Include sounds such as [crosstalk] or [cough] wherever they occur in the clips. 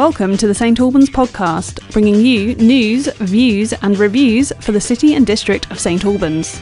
Welcome to the St Albans podcast, bringing you news, views, and reviews for the city and district of St Albans.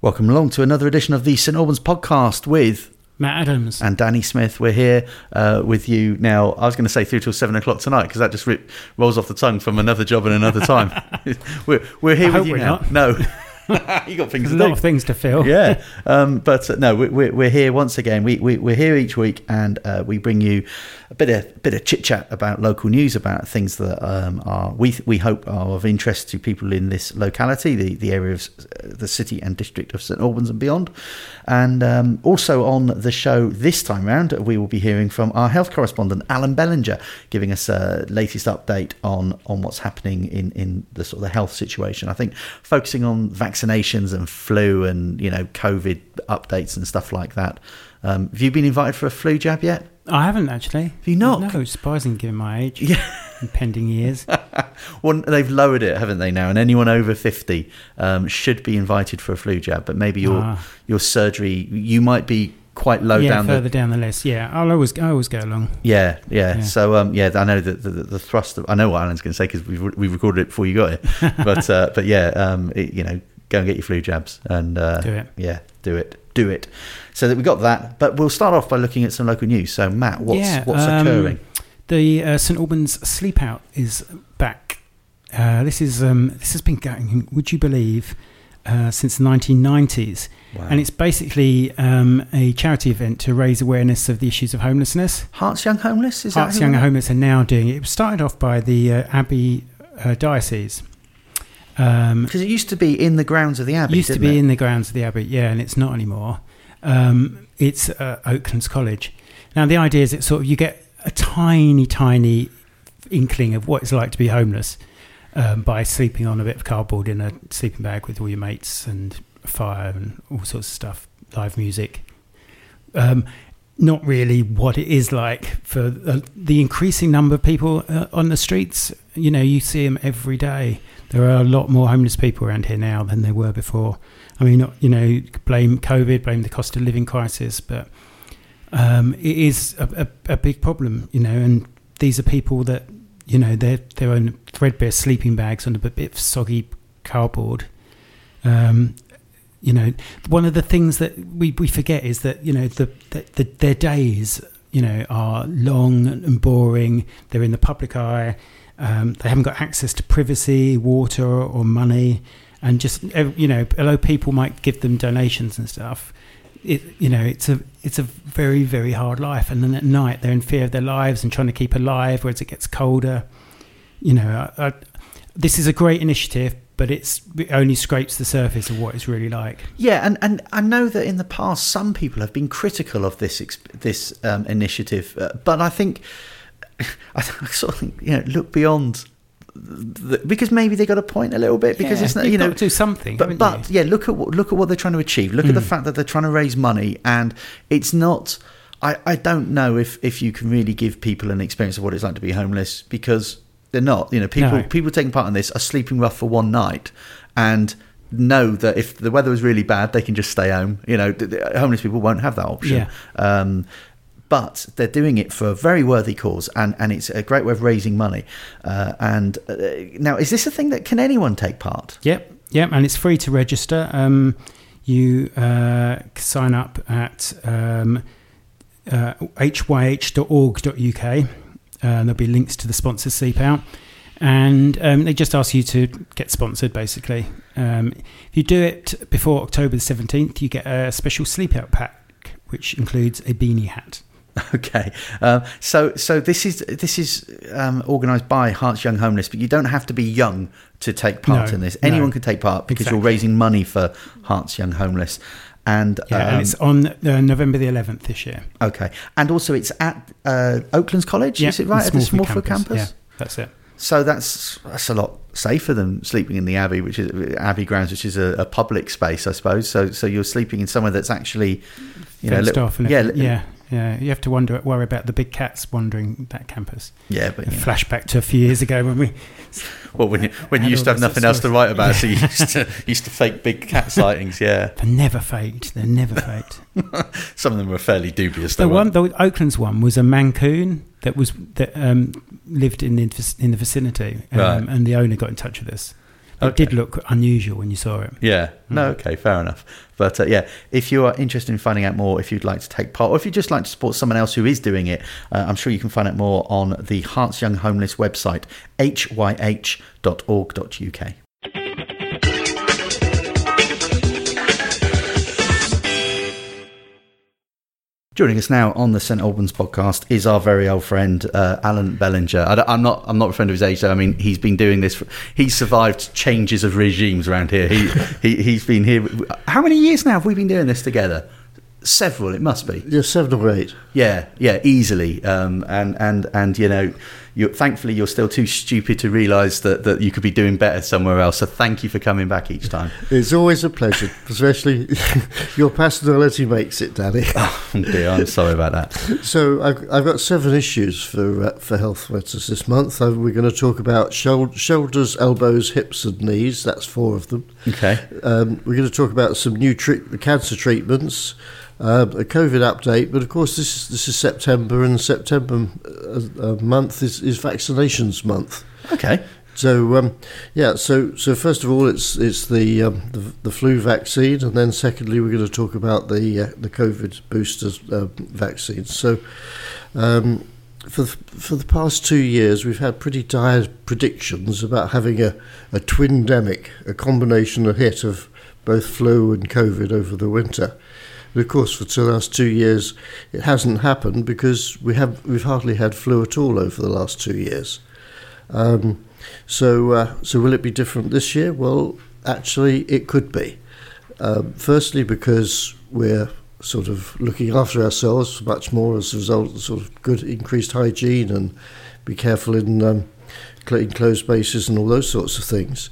Welcome along to another edition of the St Albans podcast with Matt Adams. and Danny Smith. We're here uh, with you now. I was going to say through till seven o'clock tonight because that just rip, rolls off the tongue from another job and another time. [laughs] we're we're here I with hope you we're now. not. No, [laughs] [laughs] you got things There's a to lot do. of things to fill. yeah, [laughs] um, but uh, no, we- we're, we're here once again. We, we we're here each week, and uh, we bring you a bit of bit of chit chat about local news, about things that um, are we we hope are of interest to people in this locality, the the area of uh, the city and district of St Albans and beyond. And um, also on the show this time round, we will be hearing from our health correspondent Alan Bellinger, giving us a latest update on on what's happening in in the sort of the health situation. I think focusing on vaccinations and flu and you know COVID updates and stuff like that. Um, have you been invited for a flu jab yet? I haven't actually. Have you not? No, surprising given my age Yeah. and pending years. [laughs] Well, they've lowered it, haven't they? Now, and anyone over fifty um, should be invited for a flu jab. But maybe your Ah. your surgery, you might be quite low yeah, down further the down the list. Yeah, I'll always I always go along. Yeah, yeah. Yeah. So, um, yeah, I know that the, the, the thrust of I know what Alan's going to say because we we recorded it before you got it. [laughs] but uh, but yeah, um, it, you know, go and get your flu jabs and uh, Do it. Yeah, do it, do it. So that we got that. But we'll start off by looking at some local news. So, Matt, what's Yeah, what's um, occurring? The uh, St Albans Sleep Out is back. Uh, this is um, this has been going. Would you believe? Uh, since the 1990s, Wow. and it's basically um, a charity event to raise awareness of the issues of homelessness. Herts Young Homeless is Herts Young Homeless are now doing it. It was started off by the uh, Abbey uh, Diocese. Um, Because it used to be in the grounds of the Abbey. It used to be it? in the grounds of the Abbey, yeah, and it's not anymore. Um, it's uh, Oaklands College. Now, the idea is that sort of you get a tiny, tiny inkling of what it's like to be homeless um, by sleeping on a bit of cardboard in a sleeping bag with all your mates and fire and all sorts of stuff, live music. Um, not really what it is like for uh, the increasing number of people uh, on the streets. You know, you see them every day. There are a lot more homeless people around here now than there were before. I mean, you know, blame COVID, blame the cost of living crisis, but um, it is a, a, a big problem, you know. And these are people that, you know, they're their own threadbare sleeping bags on a bit of soggy cardboard. Um, you know, one of the things that we, we forget is that you know the, the, the their days you know are long and boring. They're in the public eye. Um, they haven't got access to privacy, water, or money, and just you know, although people might give them donations and stuff, it you know it's a it's a very very hard life. And then at night they're in fear of their lives and trying to keep alive. Whereas it gets colder, you know, I, I, this is a great initiative, but it's it only scrapes the surface of what it's really like. Yeah, and, and I know that in the past some people have been critical of this this um, initiative, uh, but I think [laughs] I sort of think you know look beyond the, because maybe they got a point a little bit because Yeah, it's not you've know do something, but but you? yeah look at what look at what they're trying to achieve look at the Mm. fact that they're trying to raise money and it's not I, I don't know if if you can really give people an experience of what it's like to be homeless because they're not you know people No. people taking part in this are sleeping rough for one night and know that if the weather was really bad they can just stay home you know homeless people won't have that option Yeah. um, but they're doing it for a very worthy cause, and, and it's a great way of raising money. Uh, and uh, now, is this a thing that can anyone take part? Yep, yep, and it's free to register. Um, you uh, sign up at um, uh, hyh.org.uk. Uh, there'll be links to the sponsors Sleep Out. And um, they just ask you to get sponsored, basically. Um, if you do it before October the 17th, you get a special Sleep Out pack, which includes a beanie hat. [laughs] Okay, um, so so this is this is um, organised by Herts Young Homeless, but you don't have to be young to take part No, in this. no. Anyone can take part because you're raising money for Herts Young Homeless. And Yeah, um, and it's on uh, November the 11th this year. okay, and also it's at uh, Oaklands College. Yeah, is it right at the Smallford Smallford campus? Yeah, that's it. So that's that's a lot safer than sleeping in the Abbey, which is Abbey grounds, which is a, a public space, I suppose. So so you're sleeping in somewhere that's actually, you know, fenced li- off and yeah, yeah, yeah. You have to wonder, worry about the big cats wandering that campus. yeah. But. Flashback to a few years ago when we [laughs] well, when you when you used to have nothing else to write about, so you used to used to fake big cat [laughs] sightings. Yeah, they're never faked. They're never faked. [laughs] some of them were fairly dubious. the though, one, the Oakland's one was a Maine Coon that was that um, lived in the in the vicinity, um, Right. and the owner got in touch with us. It Okay. did look unusual when you saw it. Yeah. No. Mm. Okay. Fair enough. But uh, yeah, if you are interested in finding out more, if you'd like to take part, or if you'd just like to support someone else who is doing it, uh, I'm sure you can find out more on the Herts Young Homeless website, hyh.org.uk. Joining us now on the St Albans podcast is our very old friend uh, Alan Bellinger. I am not I'm not referring to his age though. I mean he's been doing this. For, he's survived changes of regimes around here. He, [laughs] he he's been here. How many years now have we been doing this together? Several. It must be. Yeah, seven or eight. Yeah, yeah, easily. Um, and and and you know, you thankfully you're still too stupid to realise that that you could be doing better somewhere else. So thank you for coming back each time. It's always a pleasure, especially [laughs] your personality makes it, Danny. [laughs] Oh dear, I'm sorry about that. So I've, I've got seven issues for uh, for Health Matters this month. Uh, we're going to talk about shoul- shoulders, elbows, hips, and knees. That's four of them. Okay. Um, we're going to talk about some new treat- cancer treatments, um, a COVID update. But of course, this is this is September, and September uh, uh, month is, is vaccinations month. Okay. So um, yeah, so so first of all, it's it's the, um, the the flu vaccine, and then secondly, we're going to talk about the uh, the COVID boosters uh, vaccines. So um, for the, for the past two years, we've had pretty dire predictions about having a a twindemic, a combination, a hit of both flu and COVID over the winter. And of course, for the last two years, it hasn't happened because we have we've hardly had flu at all over the last two years. Um, so, uh, so will it be different this year? Well, actually, it could be. Um, firstly, because we're sort of looking after ourselves much more as a result of sort of good increased hygiene and be careful in um, cl- enclosed spaces and all those sorts of things.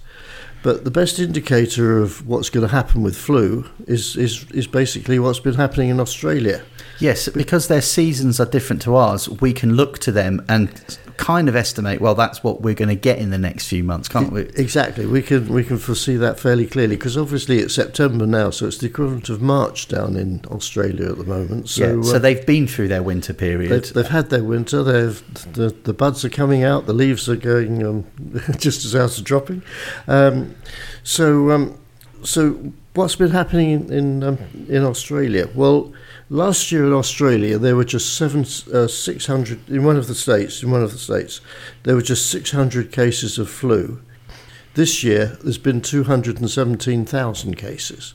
But the best indicator of what's going to happen with flu is, is, is basically what's been happening in Australia. Yes, because their seasons are different to ours, we can look to them and kind of estimate. Well, that's what we're going to get in the next few months, can't we? Exactly, we can we can foresee that fairly clearly because obviously it's September now, so it's the equivalent of March down in Australia at the moment. So, yeah. So uh, they've been through their winter period. they've, they've had their winter. They've the, the buds are coming out, the leaves are going um, [laughs] just as out of dropping. Um, so um, so what's been happening in in, um, in Australia? Well. Last year in Australia, there were just seven, uh, 600 in one of the states. In one of the states, there were just 600 cases of flu. This year, there's been 217,000 cases.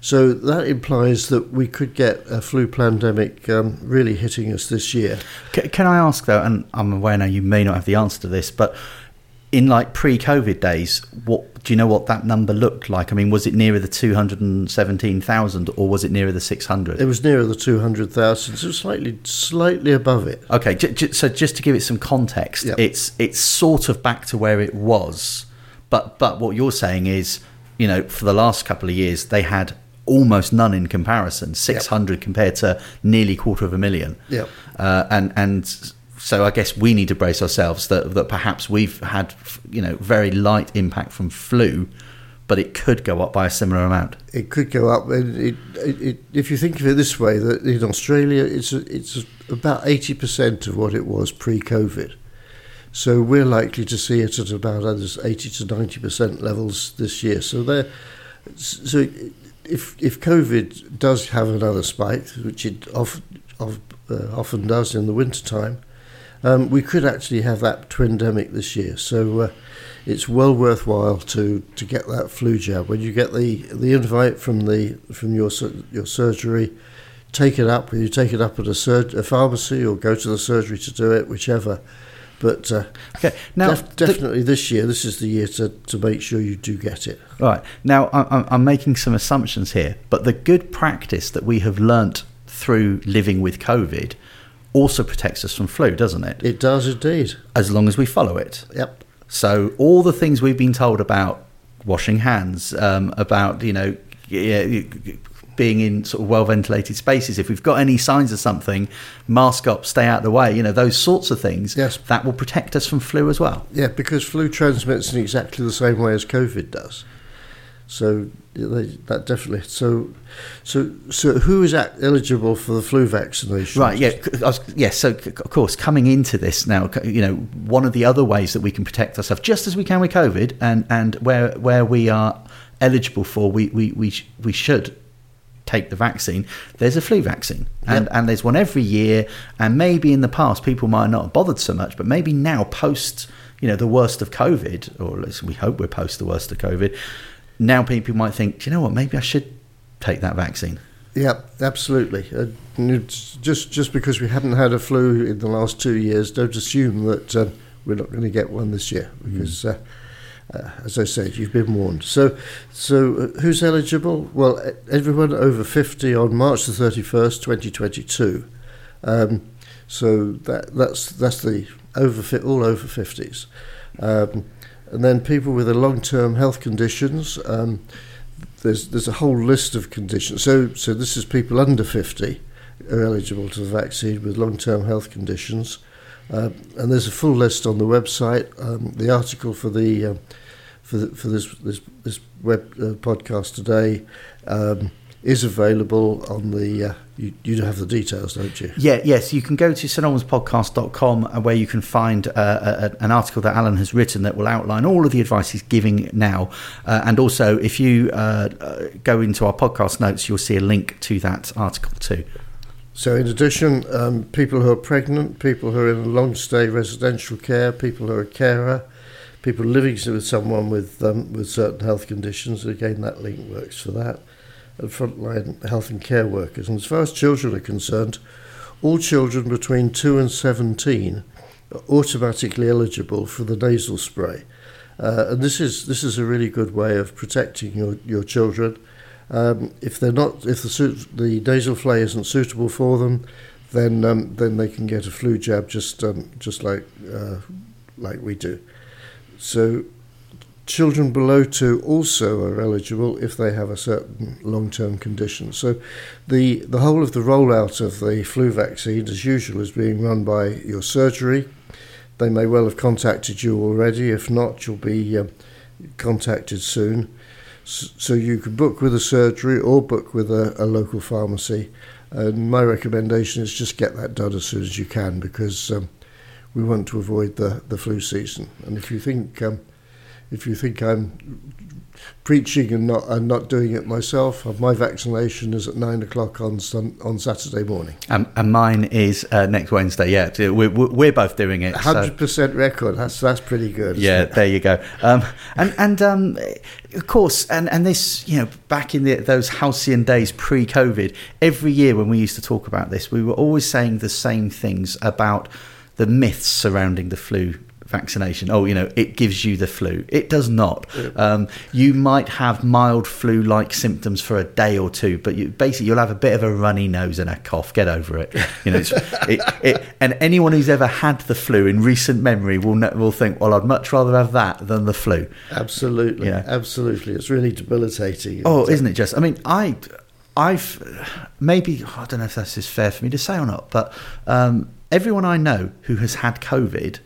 So that implies that we could get a flu pandemic um, really hitting us this year. Can I ask though, and I'm aware now you may not have the answer to this, but in like pre-COVID days, what do you know what that number looked like? I mean, was it nearer the two hundred and seventeen thousand, or was it nearer the six hundred? It was nearer the 200,000, so slightly, slightly above it. Okay, j- j- so just to give it some context, Yeah. it's it's sort of back to where it was, but but what you're saying is, you know, for the last couple of years they had almost none in comparison, six hundred compared to nearly quarter of a million, Yep. uh, and and so I guess we need to brace ourselves that that perhaps we've had you know very light impact from flu, but it could go up by a similar amount. It could go up. and It, it, it, if you think of it this way, that in Australia, it's it's about 80% of what it was pre-COVID. So we're likely to see it at about 80 to 90% levels this year. So there, so if if COVID does have another spike, which it of, of, uh, often does in the winter wintertime, um, we could actually have that twindemic this year. So uh, it's well worthwhile to, to get that flu jab. When you get the, the invite from the from your your surgery, take it up. You take it up at a, sur- a pharmacy or go to the surgery to do it, whichever. But uh, Okay, now def- definitely this year, this is the year to, to make sure you do get it. Right. Now, I'm, I'm making some assumptions here, but the good practice that we have learnt through living with COVID also protects us from flu, doesn't it? It does indeed. As long as we follow it. Yep. So, all the things we've been told about washing hands, um, about, you know, being in sort of well ventilated spaces, if we've got any signs of something, mask up, stay out of the way, you know, those sorts of things, Yes. that will protect us from flu as well. Yeah, because flu transmits in exactly the same way as COVID does. So they, that definitely. So, so, so who is eligible for the flu vaccination? Right. Yeah. c- I was- Yes. so, of course, coming into this now, you know, one of the other ways that we can protect ourselves, just as we can with COVID, and and where where we are eligible for, we we we, we should take the vaccine. There's a flu vaccine, and Yep. and there's one every year. And maybe in the past, people might not have bothered so much, but maybe now, post you know the worst of COVID, or at least we hope we're post the worst of COVID. Now people might think, "Do you know what? Maybe I should take that vaccine. Yeah, absolutely. Uh, just just because we haven't had a flu in the last two years, don't assume that um, we're not going to get one this year. Because, uh, uh, as I said, you've been warned. So, so uh, who's eligible? Well, everyone over fifty on March the thirty first, twenty twenty two. Um, so that that's that's the over all over fifties, um, and then people with the long term health conditions. Um, there's there's a whole list of conditions. So so this is people under 50 are eligible to the vaccine with long-term health conditions, uh, and there's a full list on the website. Um, the article for the um, for the, for this this this web uh, podcast today um, is available on the. Uh, you, you have the details, don't you? Yeah, yes, you can go to stalbanspodcast.com uh, where you can find uh, a, a- an article that Alan has written that will outline all of the advice he's giving now. Uh, and also, if you uh, uh, go into our podcast notes, you'll see a link to that article too. So, in addition, um, people who are pregnant, people who are in long stay residential care, people who are a carer, people living with someone with um, with certain health conditions. Again, that link works for that. And frontline health and care workers. And as far as children are concerned, all children between two and seventeen are automatically eligible for the nasal spray. Uh, and this is this is a really good way of protecting your, your children. Um, if they're not, if the the nasal flay isn't suitable for them, then um, then they can get a flu jab just um, just like uh, like we do. So children below two also are eligible if they have a certain long-term condition. So the the whole of the rollout of the flu vaccine, as usual, is being run by your surgery. They may well have contacted you already. If not, you'll be um, contacted soon. So you can book with a surgery or book with a, a local pharmacy. And my recommendation is just get that done as soon as you can because um, we want to avoid the, the flu season. And if you think um, if you think I'm preaching and not and not doing it myself, uh, my vaccination is at nine o'clock on sun, on Saturday morning. Um, and mine is uh, next Wednesday. Yeah, we're, we're we're both doing it. so- Hundred percent record. That's that's pretty good. Yeah, there you go. Um, and and um, of course, and, and this, you know, back in the, those halcyon days pre-COVID, every year when we used to talk about this, we were always saying the same things about the myths surrounding the flu vaccination. Oh, you know, it gives you the flu. It does not. Um, you might have mild flu-like symptoms for a day or two, but you, basically you'll have a bit of a runny nose and a cough. Get over it. You know, it's, [laughs] it, it, and anyone who's ever had the flu in recent memory will know, will think, well, I'd much rather have that than the flu. Absolutely, absolutely. It's really debilitating. Oh, uh, isn't it just? I mean, I, I've maybe I don't know if this is fair for me to say or not, but um, everyone I know who has had COVID.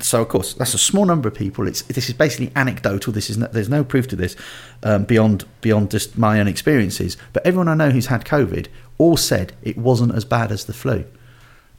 So of course that's a small number of people. It's this is basically anecdotal. This is no, there's no proof to this um, beyond beyond just my own experiences. But everyone I know who's had COVID all said it wasn't as bad as the flu.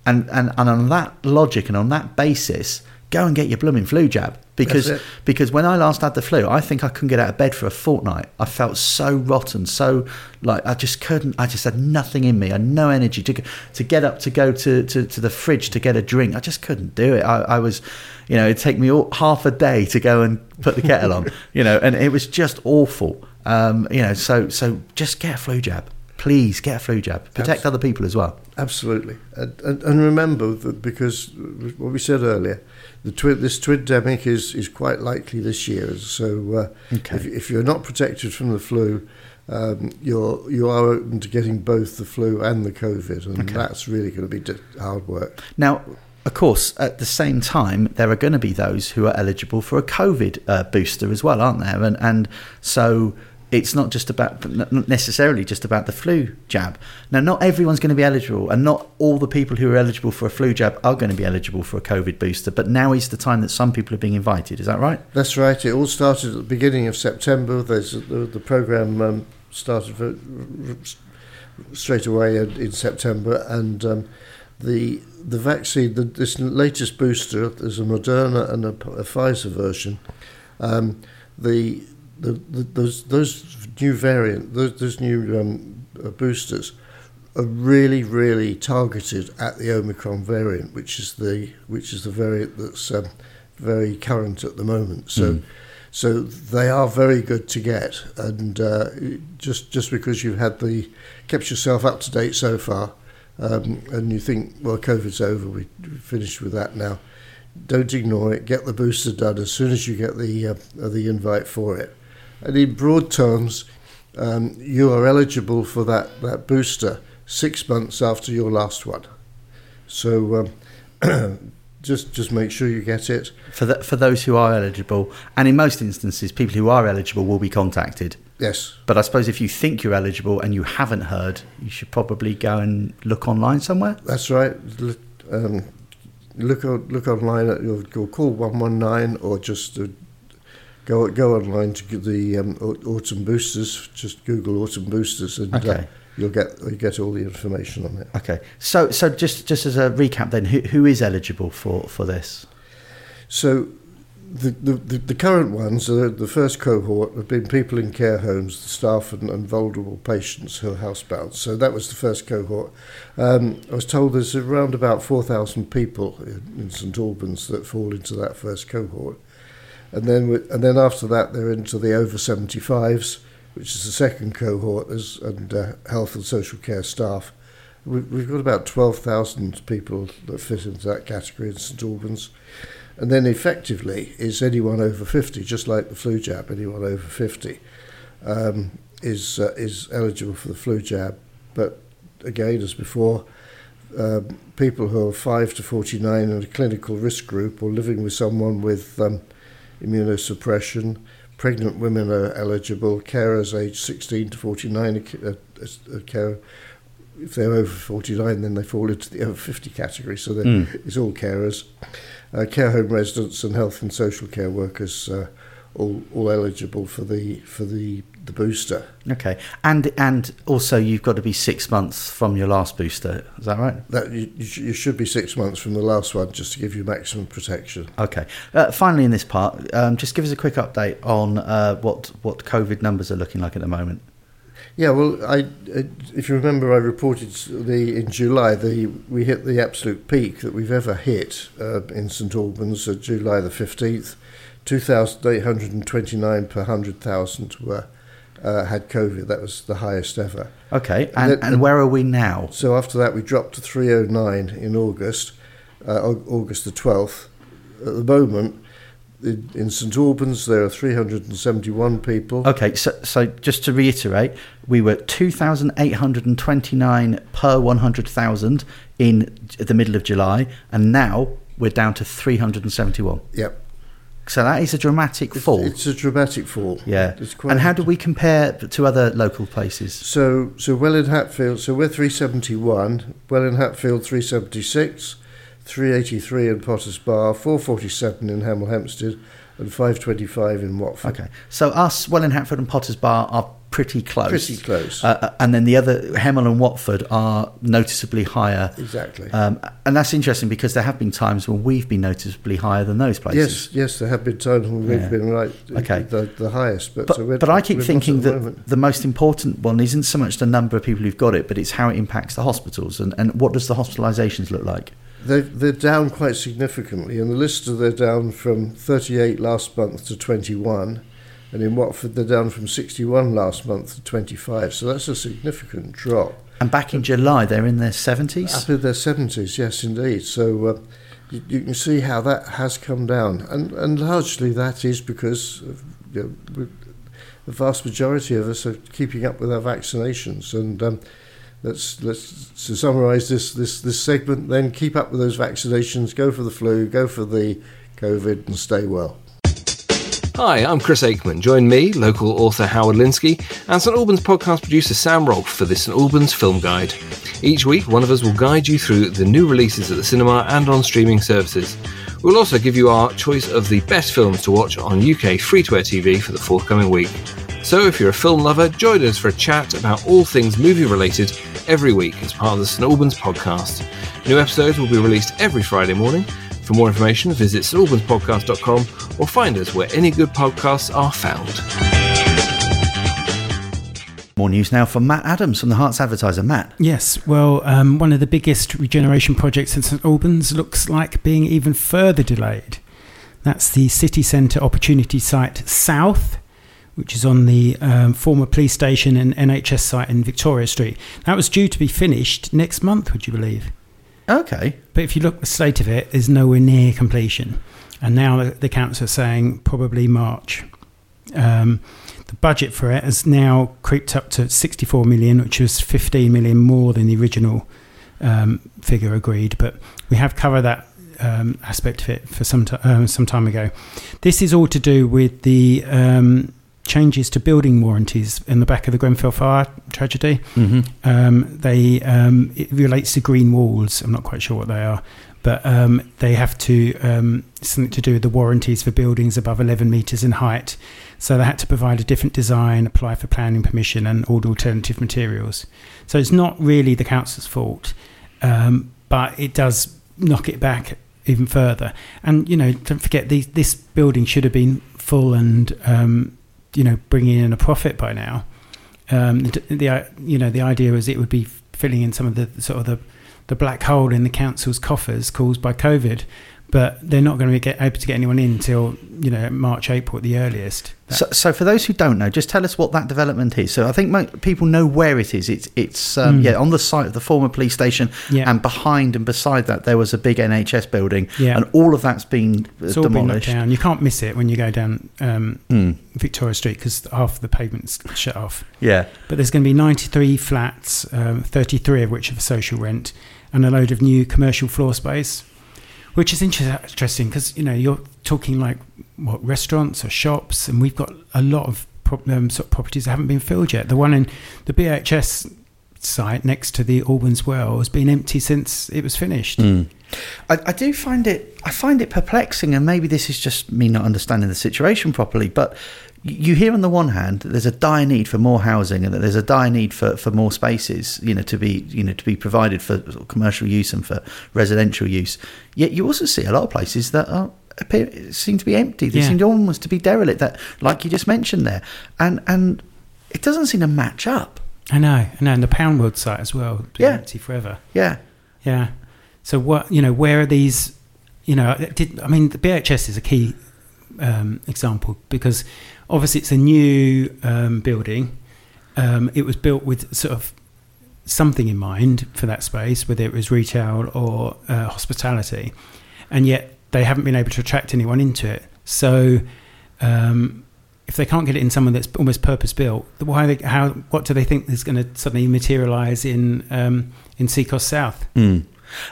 And and and on that logic and on that basis, go and get your blooming flu jab because because when I last had the flu, I think I couldn't get out of bed for a fortnight. I felt so rotten, so like I just couldn't. I just had nothing in me. I had no energy to to get up to go to, to, to the fridge to get a drink. I just couldn't do it. I, I was, you know, it'd take me all, half a day to go and put the kettle on, [laughs] you know, and it was just awful. Um, you know, so so just get a flu jab, please get a flu jab. Protect Abs- other people as well. Absolutely, and, and, and remember that because what we said earlier, the twi- this twindemic is is quite likely this year. So uh, Okay. if, if you're not protected from the flu, um, you're you are open to getting both the flu and the COVID, and Okay. that's really going to be hard work. Now, of course, at the same time, there are going to be those who are eligible for a COVID uh, booster as well, aren't there? And and so it's not just about not necessarily just about the flu jab. Now, not everyone's going to be eligible, and not all the people who are eligible for a flu jab are going to be eligible for a COVID booster. But now is the time that some people are being invited. Is that right? That's right. It all started at the beginning of September. There's the, the program um, started for, straight away in September, and um, the the vaccine, the, this latest booster, there's a Moderna and a, a Pfizer version. Um, the the, the, those those new variant, those, those new um, uh, boosters, are really really targeted at the Omicron variant, which is the which is the variant that's um, very current at the moment. So. Mm. So they are very good to get, and uh, just just because you've had the kept yourself up to date so far, um, and you think, well, COVID's over, we finished with that now. Don't ignore it. Get the booster done as soon as you get the uh, the invite for it. And in broad terms, um, you are eligible for that, that booster six months after your last one. So um, [clears throat] just just make sure you get it. For, the, for those who are eligible, and in most instances, people who are eligible will be contacted. Yes. But I suppose if you think you're eligible and you haven't heard, you should probably go and look online somewhere. That's right. Um, look look online at your, your call one one nine or just uh, go go online to get the um, autumn boosters. Just Google autumn boosters, and uh, okay. uh, you'll get you get all the information on it. Okay. So so just just as a recap, then, who who is eligible for for this? So. The, the, the current ones, uh, the first cohort, have been people in care homes, the staff and, and vulnerable patients who are housebound. So that was the first cohort. Um, I was told there's around about 4,000 people in, in St Albans that fall into that first cohort and then and then after that they're into the over 75s, which is the second cohort, as, and uh, health and social care staff. We've got about 12,000 people that fit into that category in St Albans. And then effectively is anyone over 50, just like the flu jab, anyone over 50 um, is, uh, is eligible for the flu jab. But again, as before, um, people who are 5 to 49 in a clinical risk group or living with someone with um, immunosuppression. Pregnant women are eligible. Carers aged 16 to 49 are, are, care. If they're over 49, then they fall into the over 50 category. So mm. it's all carers. Uh, care home residents and health and social care workers uh, all, all eligible for the for the the booster. Okay, and and also you've got to be six months from your last booster. Is that right? That you, you should be six months from the last one just to give you maximum protection. Okay. Uh, finally, in this part, um, just give us a quick update on uh, what what COVID numbers are looking like at the moment. Yeah, well, I, if you remember, I reported the in July the we hit the absolute peak that we've ever hit uh, in St Albans, uh, July the fifteenth. 2,829 per 100,000 were uh, had COVID. That was the highest ever. Okay, and, and, and, where are we now? So after that, we dropped to 309 in August, uh, August the 12th. At the moment, in, in St Albans, there are 371 people. Okay, so, so just to reiterate, we were 2,829 per 100,000 in the middle of July, and now we're down to 371. Yep. So that is a dramatic fall. It's, a dramatic fall. Yeah. and how do we compare to other local places? So, so Welwyn Hatfield. So we're 371. Welwyn Hatfield 376, 383 in Potters Bar, 447 in Hemel Hempstead, and 525 in Watford. Okay. So us, Welwyn Hatfield and Potters Bar are pretty close. Pretty close. Uh, uh, and then the other, Hemel and Watford, are noticeably higher. Exactly. Um, and that's interesting because there have been times when we've been noticeably higher than those places. Yes, yes, there have been times when we've yeah. been right okay. the, the highest. But, but, so but I keep thinking that the, the most important one isn't so much the number of people who've got it, but it's how it impacts the hospitals and, and what does the hospitalisations look like? They're, they're down quite significantly. and the Lister, they're down from 38 last month to 21 and in Watford they're down from 61 last month to 25. So that's a significant drop. And back in July they're in their 70s? Up in their 70s, yes, indeed. So uh, you, you, can see how that has come down. And, and largely that is because of, you know, the vast majority of us are keeping up with our vaccinations. And um, let's, let's to summarise this, this, this segment then keep up with those vaccinations, go for the flu, go for the COVID, and stay well. Hi, I'm Chris Aikman. Join me, local author Howard Linskey, and St Albans podcast producer Sam Rolfe for the St Albans Film Guide. Each week, one of us will guide you through the new releases at the cinema and on streaming services. We'll also give you our choice of the best films to watch on UK free to air TV for the forthcoming week. So, if you're a film lover, join us for a chat about all things movie related every week as part of the St Albans podcast. New episodes will be released every Friday morning. For more information, visit stalbanspodcast.com or find us where any good podcasts are found. More news now from Matt Adams from the Herts Advertiser. Matt. Yes, well, um, one of the biggest regeneration projects in St Albans looks like being even further delayed. That's the city centre opportunity site South, which is on the um, former police station and NHS site in Victoria Street. That was due to be finished next month, would you believe? Okay. But if you look at the state of it, is nowhere near completion. And now the, the council are saying probably March. Um, the budget for it has now creeped up to 64 million, which was 15 million more than the original um, figure agreed. But we have covered that um, aspect of it for some, t- uh, some time ago. This is all to do with the um, changes to building warranties in the back of the Grenfell fire tragedy. Mm-hmm. Um, they um, it relates to green walls. I'm not quite sure what they are, but um, they have to um, something to do with the warranties for buildings above 11 meters in height. So they had to provide a different design, apply for planning permission, and order alternative materials. So it's not really the council's fault, um, but it does knock it back even further. And you know, don't forget these, this building should have been full and um, you know bringing in a profit by now. Um, the, the you know the idea was it would be filling in some of the sort of the the black hole in the council's coffers caused by COVID, but they're not going to be get, able to get anyone in until you know March, April at the earliest. So, so for those who don't know, just tell us what that development is. So I think people know where it is. It's it's um, Mm. yeah on the site of the former police station, Yeah. and behind and beside that there was a big NHS building, Yeah. and all of that's been it's all been knocked down. You can't miss it when you go down um, Mm, Victoria Street because half of the pavement's shut off. yeah, But there's going to be 93 flats, um, 33 of which are for social rent, and a load of new commercial floor space, which is inter- interesting because you know you're talking like what restaurants or shops, and we've got a lot of pro- um, sort of properties that haven't been filled yet. The one in the BHS site next to the Albans Well has been empty since it was finished. Mm. I, I do find it. I find it perplexing, and maybe this is just me not understanding the situation properly. But y- you hear on the one hand that there's a dire need for more housing, and that there's a dire need for, for more spaces, you know, to be you know to be provided for commercial use and for residential use. Yet you also see a lot of places that are appear seem to be empty. They Yeah. seem almost to be derelict. That, like you just mentioned there, and and it doesn't seem to match up. I know, I know, and the Poundwood site as well, Yeah. empty forever. Yeah. Yeah. So what you know, where are these? You know, did I mean the BHS is a key um, example because obviously it's a new um, building. Um, it was built with sort of something in mind for that space, whether it was retail or uh, hospitality, and yet they haven't been able to attract anyone into it. So. Um, if they can't get it in someone that's almost purpose built, why? They, how? What do they think is going to suddenly materialise in um, in CCOS South? Mm.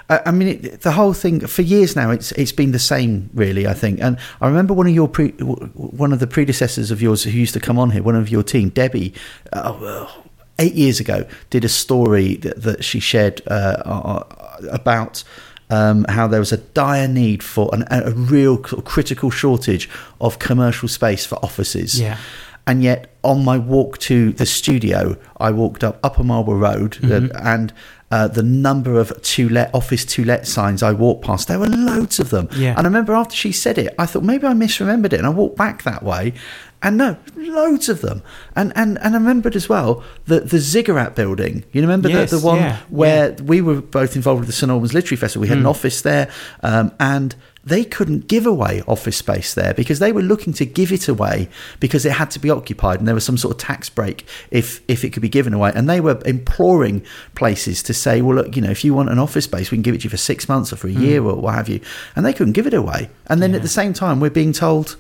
I I mean, it, the whole thing for years now. It's it's been the same, really. I think, and I remember one of your pre, one of the predecessors of yours who used to come on here, one of your team, Debbie. Uh, Eight years ago, did a story that, that she shared uh, uh, about um, how there was a dire need for an, a real critical shortage of commercial space for offices. Yeah. And yet, on my walk to the studio, I walked up Upper Marlborough Road, uh, Mhm. and uh, the number of to let office to let signs I walked past, there were loads of them. Yeah. And I remember after she said it, I thought maybe I misremembered it, and I walked back that way, and no, loads of them. And and and I remembered as well the the Ziggurat building. You remember Yes, the the one yeah, where we were both involved with the St Albans Literary Festival. We had an Mm. office there, um, and they couldn't give away office space there because they were looking to give it away because it had to be occupied and there was some sort of tax break if if it could be given away and they were imploring places to say well look you know if you want an office space we can give it to you for six months or for a hmm. year or what have you and they couldn't give it away and then Yeah. at the same time we're being told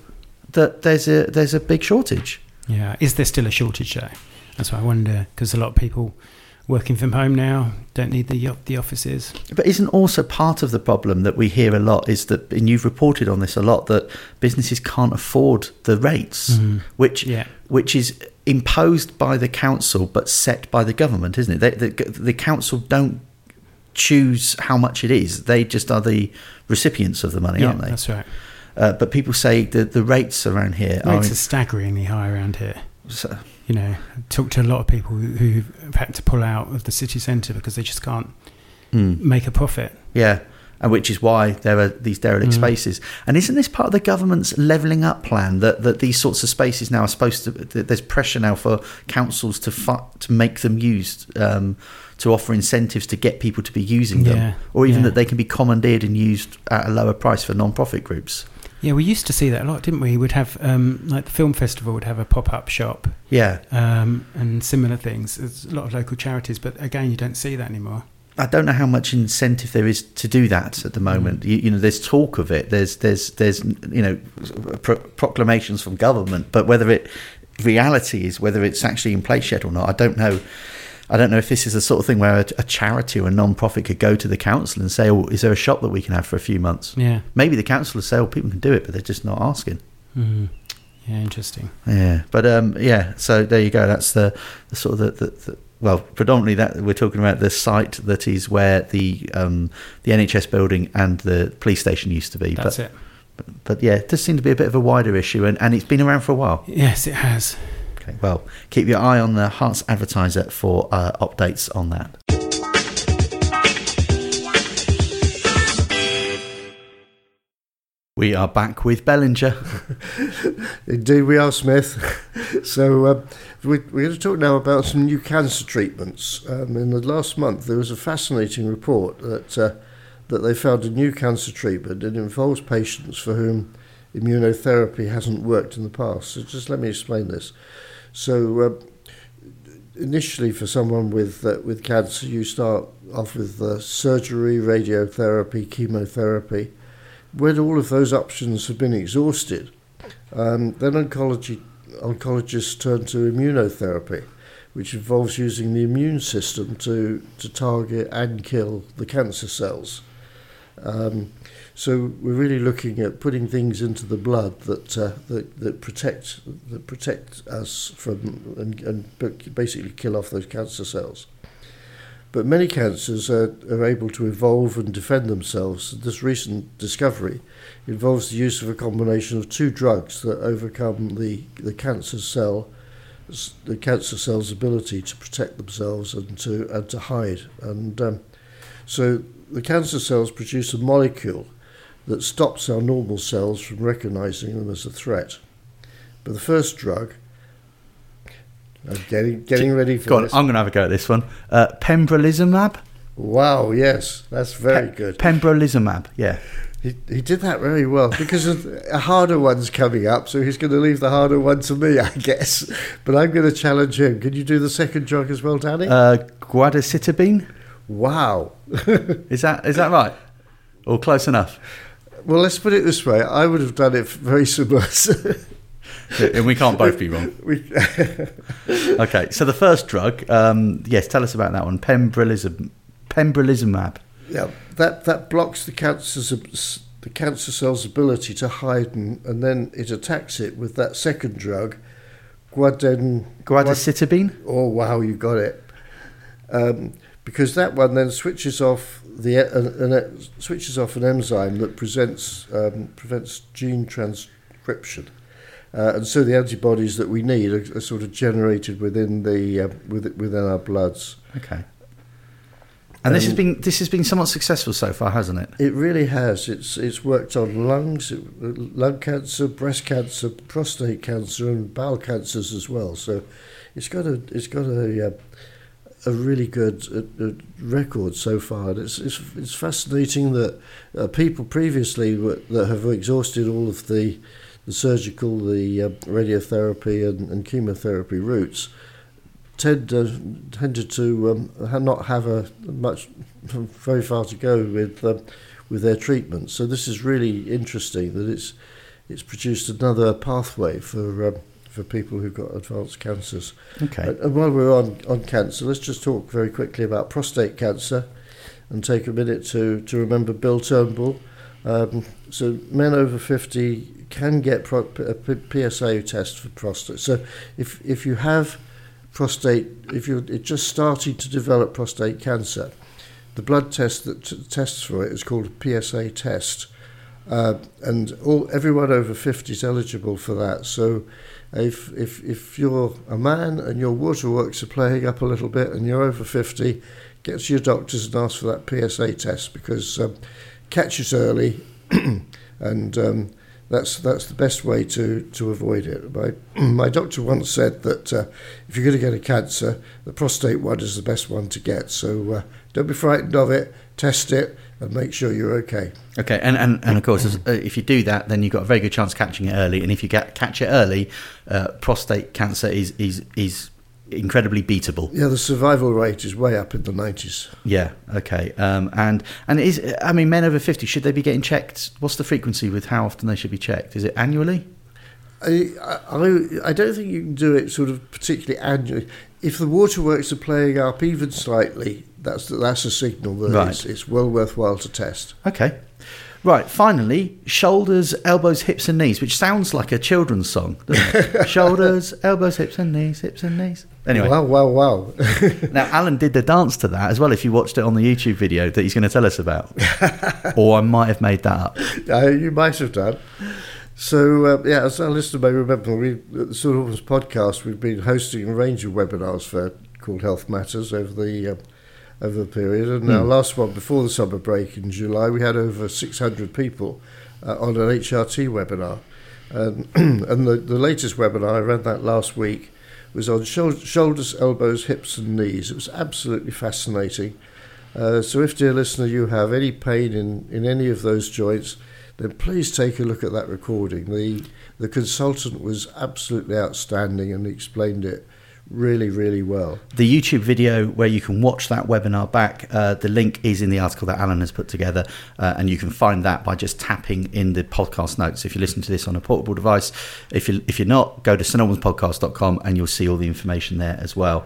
that there's a there's a big shortage Yeah. Is there still a shortage though? That's what I wonder because a lot of people working from home now. Don't need the the offices. But isn't also part of the problem that we hear a lot is that, and you've reported on this a lot, that businesses can't afford the rates, Mhm. which Yeah. which is imposed by the council but set by the government, isn't it? They, the, the council don't choose how much it is; they just are the recipients of the money, yeah, aren't they? that's right. Uh, but people say that the rates around here Rates are. are staggeringly high around here. so- You know, I talked to a lot of people who, who've had to pull out of the city centre because they just can't Mm. make a profit. Yeah, and which is why there are these derelict Mm. spaces. And isn't this part of the government's levelling up plan that, that these sorts of spaces now are supposed to? There's pressure now for councils to fu- to make them used, um, to offer incentives to get people to be using them, Yeah, or even yeah. that they can be commandeered and used at a lower price for non-profit groups. Yeah, we used to see that a lot, didn't we? We'd have um, like the film festival would have a pop up shop Yeah, um, and similar things. There's a lot of local charities, but again, you don't see that anymore. I don't know how much incentive there is to do that at the moment. Mm. You, you know, there's talk of it. There's there's there's you know pro- proclamations from government, but whether it reality is whether it's actually in place yet or not, I don't know. I don't know if this is the sort of thing where a, a charity or a non-profit could go to the council and say, "Oh, is there a shop that we can have for a few months?" Yeah. Maybe the council will say, "Oh, people can do it," but they're just not asking. Mm. Yeah, interesting. Yeah, but um, yeah. So there you go. That's the, the sort of the, the, the well, predominantly that we're talking about the site that is where the um, the NHS building and the police station used to be. That's but, it. but but yeah, it does seem to be a bit of a wider issue, and, and it's been around for a while. Yes, it has. Okay, well, keep your eye on the Herts Advertiser for uh, updates on that. We are back with Bellinger. [laughs] Indeed, we are, Smith. [laughs] so um, we, we're going to talk now about some new cancer treatments. Um, in the last month, there was a fascinating report that uh, that they found a new cancer treatment. It involves patients for whom immunotherapy hasn't worked in the past. So just let me explain this. So uh, initially, for someone with uh, with cancer, you start off with uh, surgery, radiotherapy, chemotherapy. When all of those options have been exhausted, um, then oncology oncologists turn to immunotherapy, which involves using the immune system to to target and kill the cancer cells. Um, so we're really looking at putting things into the blood that uh, that, that protect that protect us from and, and basically kill off those cancer cells. But many cancers are, are able to evolve and defend themselves. This recent discovery involves the use of a combination of two drugs that overcome the, the cancer cell the cancer cell's ability to protect themselves and to and to hide. And um, so the cancer cells produce a molecule that stops our normal cells from recognizing them as a threat. But the first drug, I'm getting getting ready for Go on, this. I'm going to have a go at this one. Uh, pembrolizumab. Wow, yes, that's very Pe- good. Pembrolizumab. Yeah. He, he did that very well because a harder one's coming up, so he's going to leave the harder one to me, I guess. But I'm going to challenge him. Can you do the second drug as well, Danny? Uh, guadecitabine. wow. [laughs] Is that is that right? Or close enough? Well, let's put it this way. I would have done it very similar. and we can't both be wrong. [laughs] Okay, so the first drug, um, yes, tell us about that one. Pembrolizumab. Pembrolizumab. yeah, that that blocks the cancer's the cancer cell's ability to hide, and, and then it attacks it with that second drug, guaden. Guadecitabine. Oh wow, you got it. Um, because that one then switches off the an, an, switches off an enzyme that presents um, prevents gene transcription, uh, and so the antibodies that we need are, are sort of generated within the uh, with, within our bloods. Okay. And this has Um, been this has been somewhat successful so far, hasn't it? It really has. It's it's worked on lungs, lung cancer, breast cancer, prostate cancer, and bowel cancers as well. So it's got a it's got a uh, a really good uh, uh, record so far. And it's it's it's fascinating that uh, people previously were, that have exhausted all of the the surgical, the uh, radiotherapy, and, and chemotherapy routes tend uh, tended to um, not have a much very far to go with um, with their treatment. So this is really interesting that it's it's produced another pathway for um, for people who've got advanced cancers. Okay. And, and while we're on, on cancer, let's just talk very quickly about prostate cancer and take a minute to, to remember Bill Turnbull. Um, so men over 50 can get pro- a P- PSA test for prostate. So if, if you have prostate, if you're just starting to develop prostate cancer, the blood test that t- tests for it is called a PSA test. Uh, and all everyone over 50 is eligible for that. So if, if, if you're a man and your waterworks are playing up a little bit and you're over 50, get to your doctors and ask for that PSA test because um, catch it early [clears throat] and um, that's that's the best way to, to avoid it. My, [clears throat] my doctor once said that uh, if you're going to get a cancer, the prostate one is the best one to get. So uh, don't be frightened of it, test it, and make sure you're okay. Okay, and, and, and of course, uh, if you do that, then you've got a very good chance of catching it early. And if you get, catch it early, uh, prostate cancer is, is, is incredibly beatable. Yeah, the survival rate is way up in the 90s. Yeah. Okay. Um, and and is I mean, men over fifty should they be getting checked? What's the frequency with how often they should be checked? Is it annually? I, I, I don't think you can do it sort of particularly annually. If the waterworks are playing up even slightly, that's that's a signal that Right. it's, it's well worthwhile to test. Okay. Right. Finally, shoulders, elbows, hips, and knees, which sounds like a children's song, [laughs] shoulders, elbows, hips, and knees, hips, and knees. Anyway, Wow, wow, wow. [laughs] now Alan did the dance to that as well. If you watched it on the YouTube video that he's going to tell us about, [laughs] or I might have made that up. Uh, you might have done. So, uh, yeah, as our listener may remember, we, at the Sort of podcast, we've been hosting a range of webinars for called Health Matters over the uh, over the period. And our Hmm. last one before the summer break in July, we had over 600 people uh, on an HRT webinar. And, [clears throat] and the, the latest webinar, I ran that last week, was on shou- shoulders, elbows, hips, and knees. It was absolutely fascinating. Uh, so, if, dear listener, you have any pain in, in any of those joints, then please take a look at that recording. The, the consultant was absolutely outstanding and explained it really, really well. The YouTube video where you can watch that webinar back, uh, the link is in the article that Alan has put together, uh, and you can find that by just tapping in the podcast notes. If you listen to this on a portable device, if you if you're not, go to st and you'll see all the information there as well.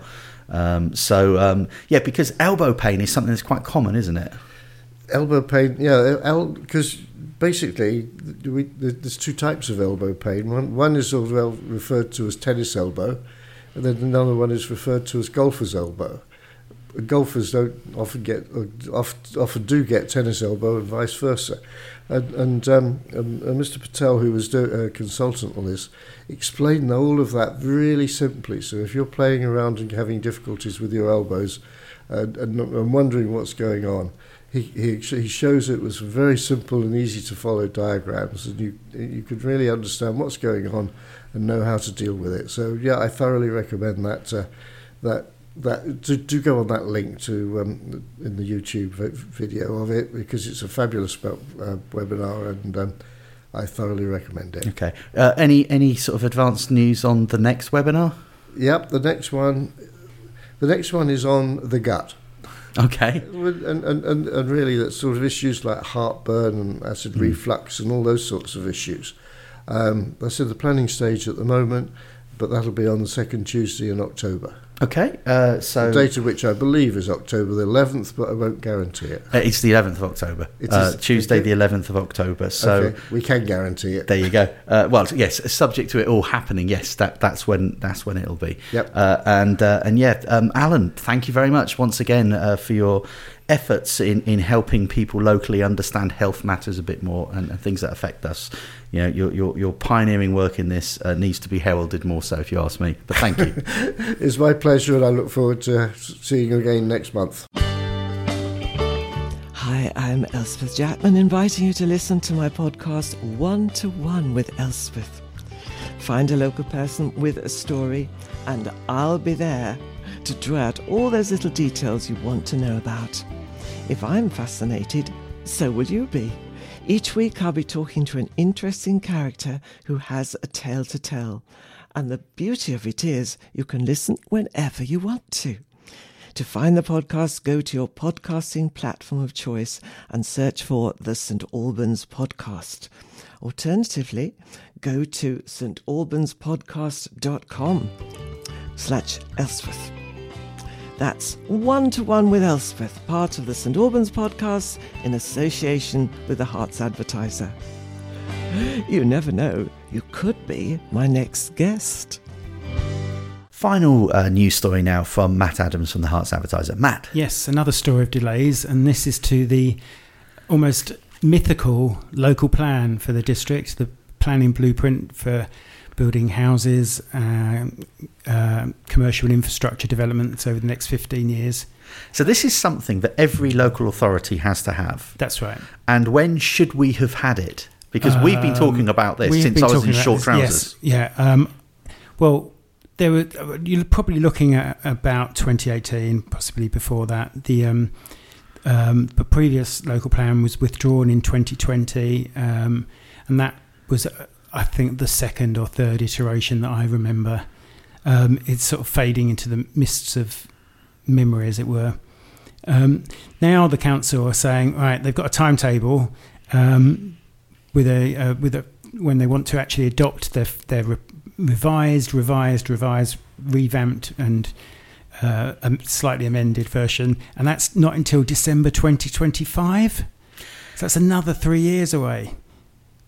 Um, so um, yeah, because elbow pain is something that's quite common, isn't it? Elbow pain, yeah, because basically we, there's two types of elbow pain. One, one is referred to as tennis elbow, and then another one is referred to as golfer's elbow. Golfers don't often get, often do get tennis elbow, and vice versa. And, and, um, and, and Mr. Patel, who was do, a consultant on this, explained all of that really simply. So if you're playing around and having difficulties with your elbows, and, and, and wondering what's going on, he, he he shows it was very simple and easy to follow diagrams, and you you could really understand what's going on and know how to deal with it. So yeah, I thoroughly recommend that uh, that that to, to go on that link to um, in the YouTube video of it because it's a fabulous uh, webinar and um, I thoroughly recommend it. Okay. Uh, any any sort of advanced news on the next webinar? Yep, the next one, the next one is on the gut. [laughs] Okay. and, and, and, and really that sort of issues like heartburn and acid Mm. reflux and all those sorts of issues. Um, that's in the planning stage at the moment, but that'll be on the second Tuesday in October. Okay. Uh, The so date of which I believe is October the 11th, but I won't guarantee it. uh, it's the 11th of October. It Uh, is- Tuesday, the 11th of October. So. okay, we can guarantee it. There you go. Uh, well, yes, subject to it all happening. Yes, that that's when that's when it'll be. Yep. Uh, and uh, and yeah, um, Alan, thank you very much once again uh, for your efforts in, in helping people locally understand health matters a bit more and, and things that affect us. You know, your your, your pioneering work in this uh, needs to be heralded more so, if you ask me. But thank you. [laughs] It's my pleasure, and I look forward to seeing you again next month. Hi, I'm Elspeth Jackman, inviting you to listen to my podcast One to One with Elspeth. Find a local person with a story, and I'll be there to draw out all those little details you want to know about. If I'm fascinated, so will you be. Each week, I'll be talking to an interesting character who has a tale to tell. And the beauty of it is, you can listen whenever you want to. To find the podcast, go to your podcasting platform of choice and search for the St. Albans Podcast. Alternatively, go to stalbanspodcast.com slash Elspeth. That's One to One with Elspeth, part of the St Albans podcast in association with the Herts Advertiser. [gasps] You never know, you could be my next guest. Final uh, news story now from Matt Adams from the Herts Advertiser. Matt. Yes, another story of delays, and this is to the almost mythical local plan for the district, the planning blueprint for building houses, uh, uh, commercial infrastructure developments over the next 15 years. So this is something that every local authority has to have. That's right. And when should we have had it? Because we've been Um, talking about this since I was in short this- trousers. Yes, yeah. Um, well, there were you're probably looking at about 2018, possibly before that. The um, um, the previous local plan was withdrawn in 2020, um, and that was, I think, the second or third iteration that I remember. Um, it's sort of fading into the mists of memory, as it were. Um, now the council are saying, right, they've got a timetable um, with a uh, with a when they want to actually adopt their their re- revised, revised, revised, revamped, and uh, a slightly amended version, and that's not until December 2025. So that's another three years away.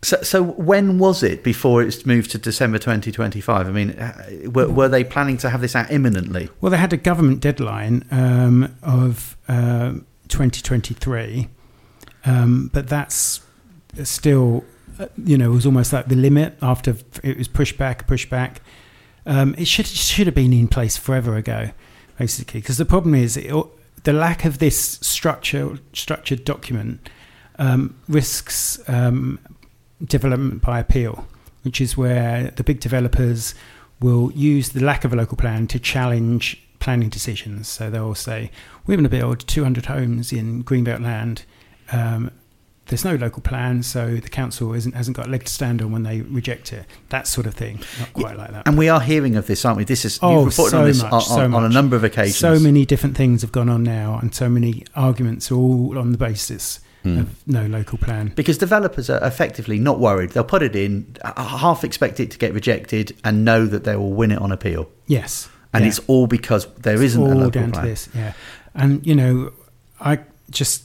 So, so when was it before it's moved to December 2025? I mean, uh, were, were they planning to have this out imminently? Well, they had a government deadline um, of uh, 2023, um, but that's still, uh, you know, it was almost like the limit after it was pushed back, pushed back. Um, it should should have been in place forever ago, basically, because the problem is it, the lack of this structure structured document um, risks um, development by appeal, which is where the big developers will use the lack of a local plan to challenge planning decisions. So they'll say, "We're going to build 200 homes in greenbelt land." Um, there's no local plan, so the council isn't, hasn't got a leg to stand on when they reject it. That sort of thing. Not quite like that. And we are hearing of this, aren't we? This is Oh, you've reported so on this much, on, so on- on a number of occasions. So many different things have gone on now, and so many arguments are all on the basis Hmm. of no local plan. because developers are effectively not worried. They'll put it in, half expect it to get rejected, and know that they will win it on appeal. Yes, And yeah. it's all because there It's isn't a all local down plan. to this. Yeah, and you know, I just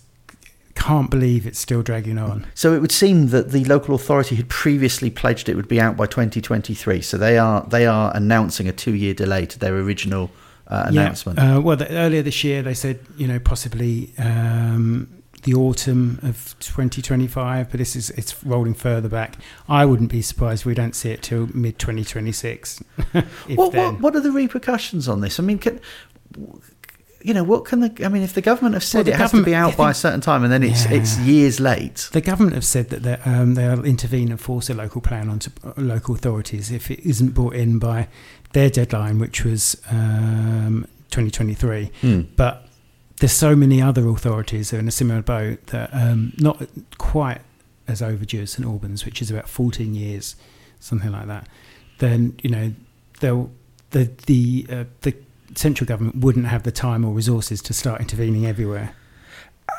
can't believe it's still dragging on. So it would seem that the local authority had previously pledged it would be out by 2023. So they are they are announcing a two year delay to their original uh, announcement. Yeah. Uh, well, the, earlier this year they said you know possibly um, the autumn of 2025, but this is it's rolling further back. I wouldn't be surprised if we don't see it till mid 2026. [laughs] what, what what are the repercussions on this? I mean, can, you know, what can the? I mean, if the government have said Well, it has to be out I by a certain time, and then it's Yeah. it's years late. The government have said that they- um, they'll intervene and force a local plan onto uh, local authorities if it isn't brought in by their deadline, which was um, 2023. But there's so many other authorities that are in a similar boat that um, not quite as overdue as St Albans, which is about 14 years, something like that. Then you know they'll the the uh, the central government wouldn't have the time or resources to start intervening everywhere.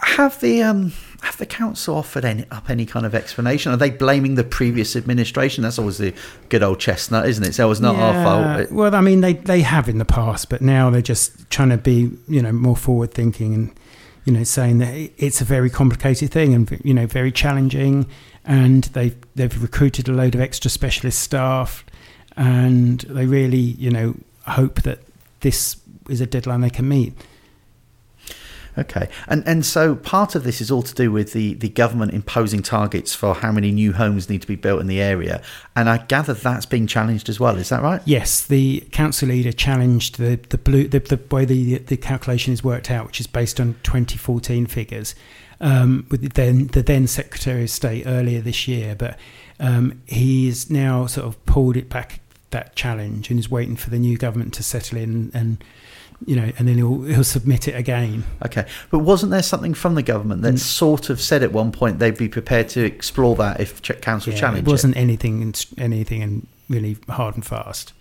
Have the um have the council offered any up any kind of explanation? Are they blaming the previous administration? That's always the good old chestnut, isn't it? So it was not our fault. Well, I mean, they they have in the past, but now they're just trying to be, you know, more forward thinking and, you know, saying that it's a very complicated thing and you know very challenging, and they've they've recruited a load of extra specialist staff, and they really, you know, hope that this is a deadline they can meet. Okay, and and so part of this is all to do with the the government imposing targets for how many new homes need to be built in the area, and I gather that's being challenged as well. Is that right? Yes, the council leader challenged the the blue the, the way the the calculation is worked out, which is based on 2014 figures, um, with the then the then Secretary of State earlier this year, but um, he's now sort of pulled it back that challenge and is waiting for the new government to settle in and you know and then he'll he'll submit it again. Okay, but wasn't there something from the government that Mm. sort of said at one point they'd be prepared to explore that if ch- council Yeah, challenged it wasn't anything in- anything and really hard and fast.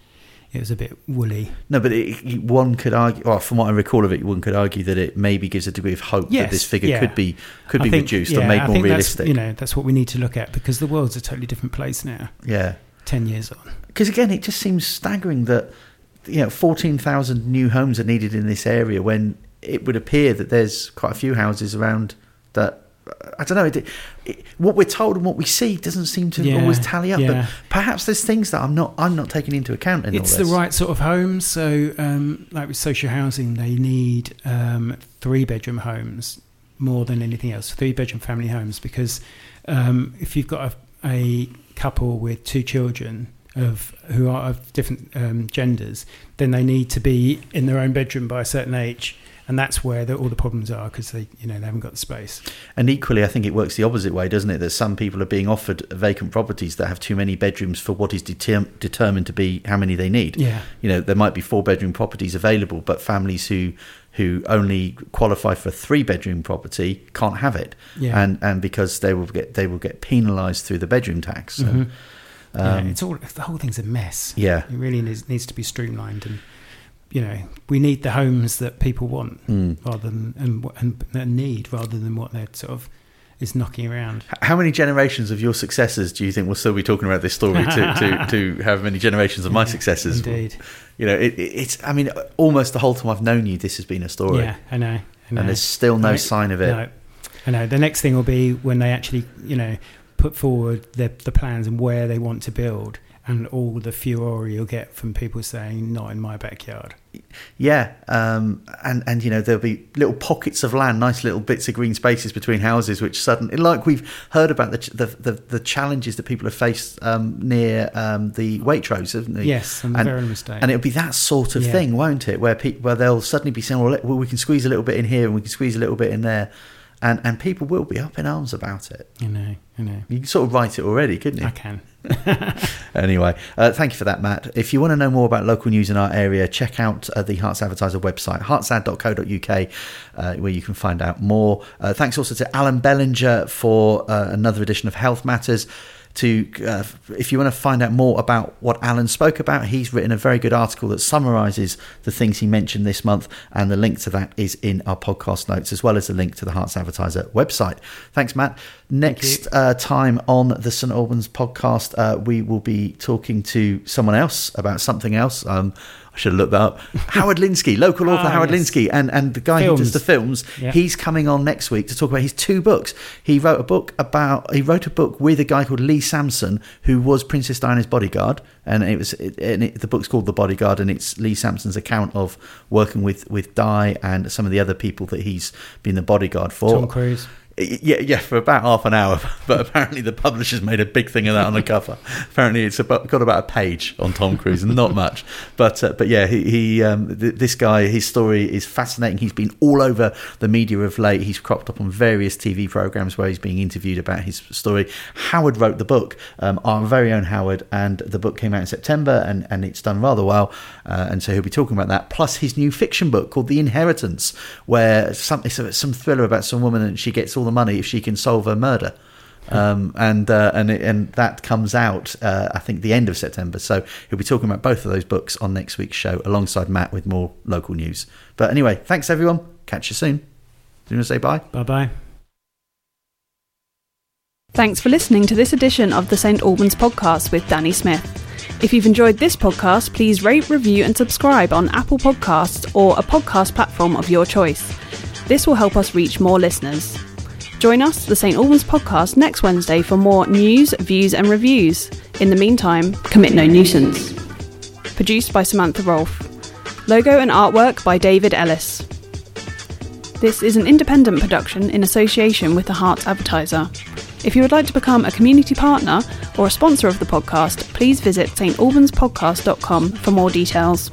It was a bit woolly. No, but it, one could argue, or from what I recall of it, one could argue that it maybe gives a degree of hope that this figure yeah. could be could I be think- reduced yeah, or made I more think realistic. That's, you know, that's what we need to look at because the world's a totally different place now. Yeah. ten years on. because again, it just seems staggering that you know fourteen thousand new homes are needed in this area when it would appear that there's quite a few houses around that. I don't know. It, it, what we're told and what we see doesn't seem to Yeah, always tally up. yeah. But perhaps there's things that I'm not. I'm not taking into account in it's the right sort of home. So, um, like with social housing, they need um, three bedroom homes more than anything else. Three bedroom family homes because um, if you've got a, a couple with two children of who are of different um, genders, then they need to be in their own bedroom by a certain age. And that's where the, all the problems are because they, you know, they haven't got the space. And equally, I think it works the opposite way, doesn't it? That some people are being offered vacant properties that have too many bedrooms for what is determ- determined to be how many they need. Yeah. You know, there might be four bedroom properties available, but families who who only qualify for a three bedroom property can't have it, Yeah. and and because they will get they will get penalised through the bedroom tax. So, Mhm. yeah, um, it's all the whole thing's a mess. yeah. It really needs, needs to be streamlined, and you know, we need the homes that people want Mm. rather than and, and, need rather than what they're sort of is knocking around. How many generations of your successors do you think will still be talking about this story to, to, [laughs] to have many generations of my Yeah, successors? Indeed. You know, it, it- it's, I mean, almost the whole time I've known you, this has been a story. Yeah, I know. I know. And there's still no sign of it. No, I know. The next thing will be when they actually, you know, put forward the the plans and where they want to build, and all the furore you'll get from people saying, "Not in my backyard." Yeah, um, and and you know there'll be little pockets of land, nice little bits of green spaces between houses, which suddenly, like we've heard about the ch- the the, the challenges that people have faced um, near um, the Waitrose, haven't they? Yes, and And- estate. And it'll be that sort of Yeah. thing, won't it? Where people, where they'll suddenly be saying, well, well, we can squeeze a little bit in here and we can squeeze a little bit in there, and and people will be up in arms about it. You know. I know. You can sort of write it already, couldn't you? I can. [laughs] anyway, uh, thank you for that, Matt. If you want to know more about local news in our area, check out uh, the Herts Advertiser website, hertsad.co.uk, uh, where you can find out more. Uh, thanks also to Alan Bellinger for uh, another edition of Health Matters. To uh, if you want to find out more about what Alan spoke about, he's written a very good article that summarises the things he mentioned this month, and the link to that is in our podcast notes, as well as the link to the Herts Advertiser website. Thanks, Matt. Next uh, time on the St Albans podcast, uh, we will be talking to someone else about something else. Um, I should have looked that up. Howard Linskey, local [laughs] author Ah, Howard yes. Linskey, and, and the guy who does the films. Yeah. He's coming on next week to talk about his two books. He wrote a book about. He wrote a book with a guy called Lee Sansum, who was Princess Diana's bodyguard, and it was. It, and it, the book's called The Bodyguard, and it's Lee Sansum's account of working with with Di and some of the other people that he's been the bodyguard for. Tom Cruise. Yeah, yeah, for about half an hour. [laughs] But apparently, the publishers made a big thing of that on the [laughs] cover. apparently, it's about, got about a page on Tom Cruise, and not much. But uh, but yeah, he, he um, th- this guy, his story is fascinating. He's been all over the media of late. He's cropped up on various TV programs where he's being interviewed about his story. Howard wrote the book, um, our very own Howard, and the book came out in September, and and it's done rather well. Uh, and so he'll be talking about that, plus his new fiction book called The Inheritance, where some some thriller about some woman and she gets all the money if she can solve a murder. Um, and uh, and and that comes out uh, I think the end of September. So he'll be talking about both of those books on next week's show alongside Matt with more local news. But anyway, thanks everyone. Catch you soon. Do you want to say bye? Bye bye. Thanks for listening to this edition of the St Albans podcast with Danny Smith. If you've enjoyed this podcast, please rate, review, and subscribe on Apple Podcasts or a podcast platform of your choice. This will help us reach more listeners. Join us, the St Albans podcast, next Wednesday for more news, views, and reviews. In the meantime, commit no nuisance. Produced by Samantha Rolfe. Logo and artwork by David Ellis. This is an independent production in association with the Herts Advertiser. If you would like to become a community partner or a sponsor of the podcast, please visit stalbanspodcast.com for more details.